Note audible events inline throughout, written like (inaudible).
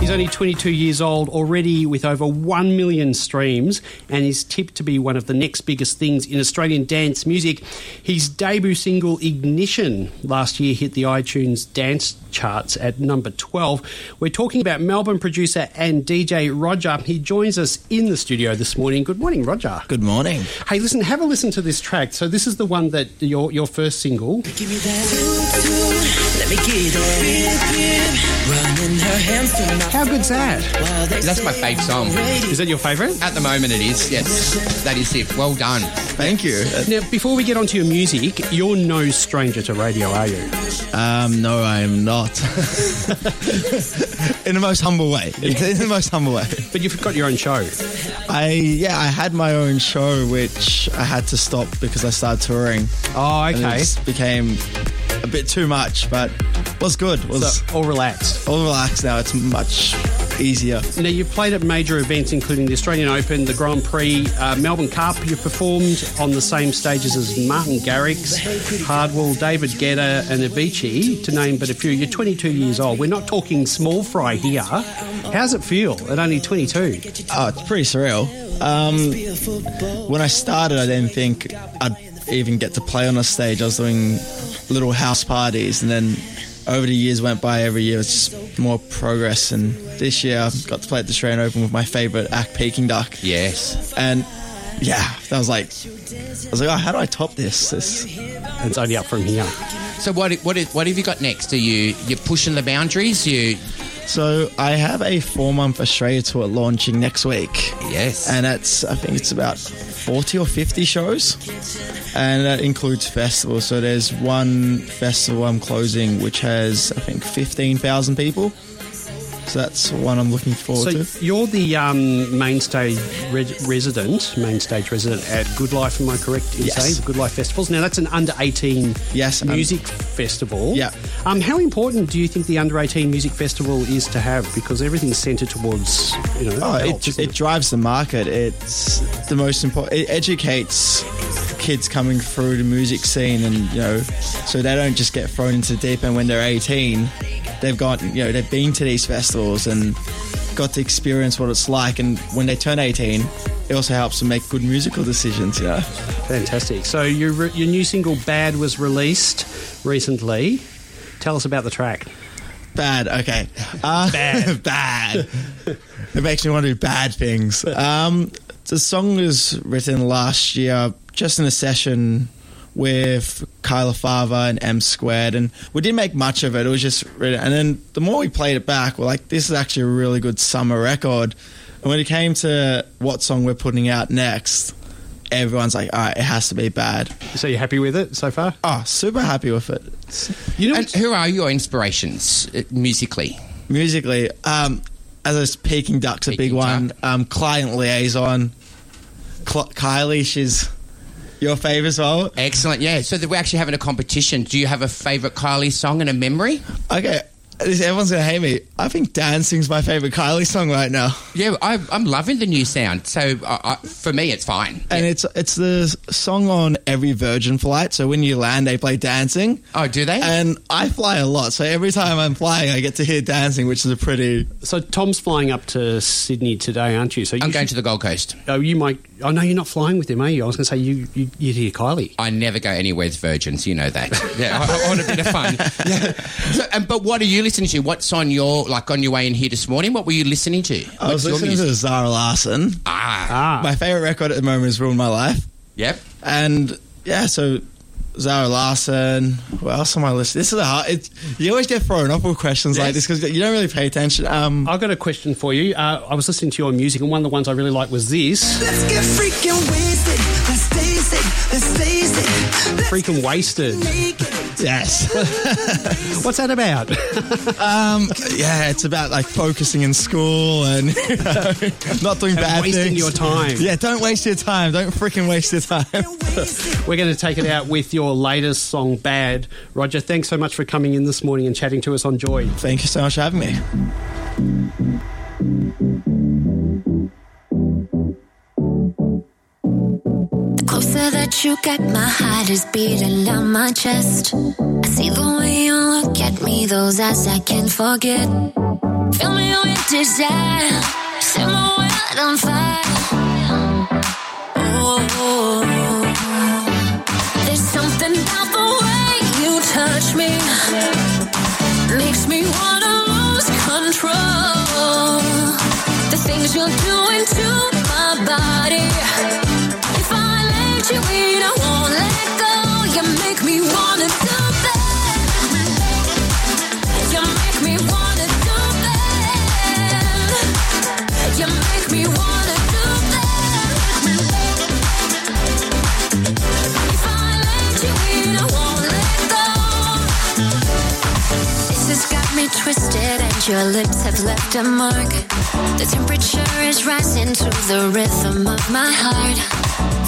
He's only 22 years old, already with over 1 million streams, and is tipped to be one of the next biggest things in Australian dance music. His debut single, Ignition, last year hit the iTunes dance charts at number 12. We're talking about Melbourne producer and DJ Roger. He joins us in the studio this morning. Good morning, Roger. Good morning. Hey, listen, have a listen to this track. So, this is the one that your, your first single. How good's that? That's my favourite song. Is that your favourite? At the moment, it is. Yes, that is it. Well done. Thank you. Now, before we get onto your music, you're no stranger to radio, are you? Um, no, I am not. (laughs) in the most humble way. In the most humble way. But you've got your own show. I yeah, I had my own show which I had to stop because I started touring. Oh, And it okay. just became a bit too much, but was good. Was So, all relaxed. all relaxed now. It's much easier. Now, you've played at major events including the Australian Open, the Grand Prix, uh, Melbourne Cup. You've performed on the same stages as Martin Garrix, Hardwell, David Guetta, and Avicii, to name but a few. You're 22 years old. We're not talking small fry here. How's it feel at only 22? Oh, it's pretty surreal. Um, when I started, I didn't think I'd even get to play on a stage. I was doing little house parties, and then over the years went by. Every year, it's just more progress. And this year, I got to play at the Australian Open with my favourite act, Peking Duck. Yes. And yeah, that was like, I was like, oh, how do I top this? This it's only up from here. So what what what have you got next? Are you you're pushing the boundaries? You So I have a four month Australia tour launching next week. yes. And it's I think it's about forty or fifty shows. And that includes festivals. So there's one festival I'm closing which has I think fifteen thousand people. So that's one I'm looking forward So to. you're the um, main stage re- resident, main stage resident at Good Life. Am I correct in Yes. saying the Good Life festivals? Now that's an under eighteen Yes, um, music festival. yeah. Um, how important do you think the under eighteen music festival is to have? Because everything's centred towards you know. Oh, adults, it, it drives the market. It's the most important. It educates kids coming through the music scene, and you know, so they don't just get thrown into the deep end when they're 18. They've got, you know, they've been to these festivals and got to experience what it's like. And when they turn 18, it also helps them make good musical decisions. Know, Fantastic. So your your new single "Bad" was released recently. Tell us about the track. bad. Okay, uh, Bad. (laughs) bad. It makes me want to do bad things. Um, the song was written last year, just in a session with Kyla Fava and M Squared, and we didn't make much of it. It was just written, and then the more we played it back, we're like, this is actually a really good summer record. And when it came to what song we're putting out next, everyone's like, all right, it has to be bad. So you're happy with it so far? Oh, super happy with it. You know, and who are your inspirations uh, musically? musically, um, as I was Peking Duck's a big Peking one. Duck. Um, client liaison, Cl- Kylie, she's your favourite as well. Excellent. Yeah. So that we're actually having a competition. Do you have a favourite Kylie song and a memory? Okay, everyone's gonna hate me. I think "Dancing's" my favourite Kylie song right now, Yeah, I, I'm loving the new sound. So I, I, for me, it's fine. and it's it's the song on every Virgin flight. So when you land, they play "Dancing." Oh, do they? And I fly a lot, so every time I'm flying, I get to hear "Dancing," which is a pretty. so Tom's flying up to Sydney today, aren't you? So you I'm going to the Gold Coast. Oh, you might. Oh no, you're not flying with him, are you? I was going to say you. you you'd hear Kylie. I never go anywhere with virgins. You know that. (laughs) Yeah, I, I want a bit of fun. (laughs) Yeah. So, um, but what are you listening to? What's on your like on your way in here this morning? What were you listening to? I was What's your listening music? to Zara Larsson. Ah, Ah, My favourite record at the moment is "Ruin My Life." yep. And yeah, so Zara Larsson. What else am I listening? This is a hard. It's, you always get thrown off with questions like this because you don't really pay attention. Um, I've got a question for you. Uh, I was listening to your music, and one of the ones I really liked was this. Let's get freaking wasted. Let's face it. and stays there. Let's Freaking wasted. make it. Yes. (laughs) What's that about? um, yeah, it's about like focusing in school and (laughs) you know, not doing bad wasting things. your time. Yeah, don't waste your time. Don't freaking waste your time. We're going to take it out with your latest song, Bad. Roger, thanks so much for coming in this morning and chatting to us on Joy. Thank you so much for having me. The closer that you get, my heart is beating down my chest. I see the way you look at me, those eyes I can't forget. Fill me with desire, set my world on fire. Oh, your lips have left a mark. The temperature is rising to the rhythm of my heart.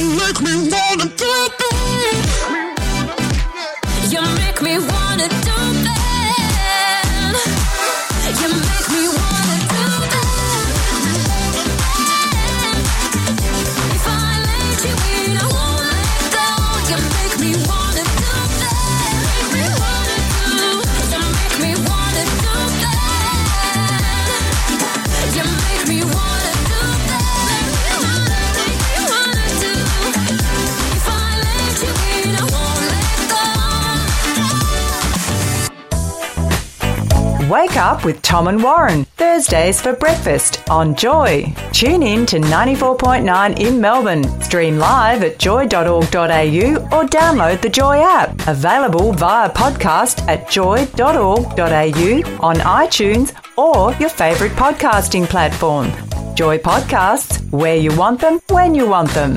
You make me wanna do Wake up with Tom and Warren, Thursdays for breakfast on Joy. Tune in to 94.9 in Melbourne. Stream live at joy.org.au or download the Joy app. Available via podcast at joy.org.au on iTunes or your favourite podcasting platform. Joy Podcasts, where you want them, when you want them.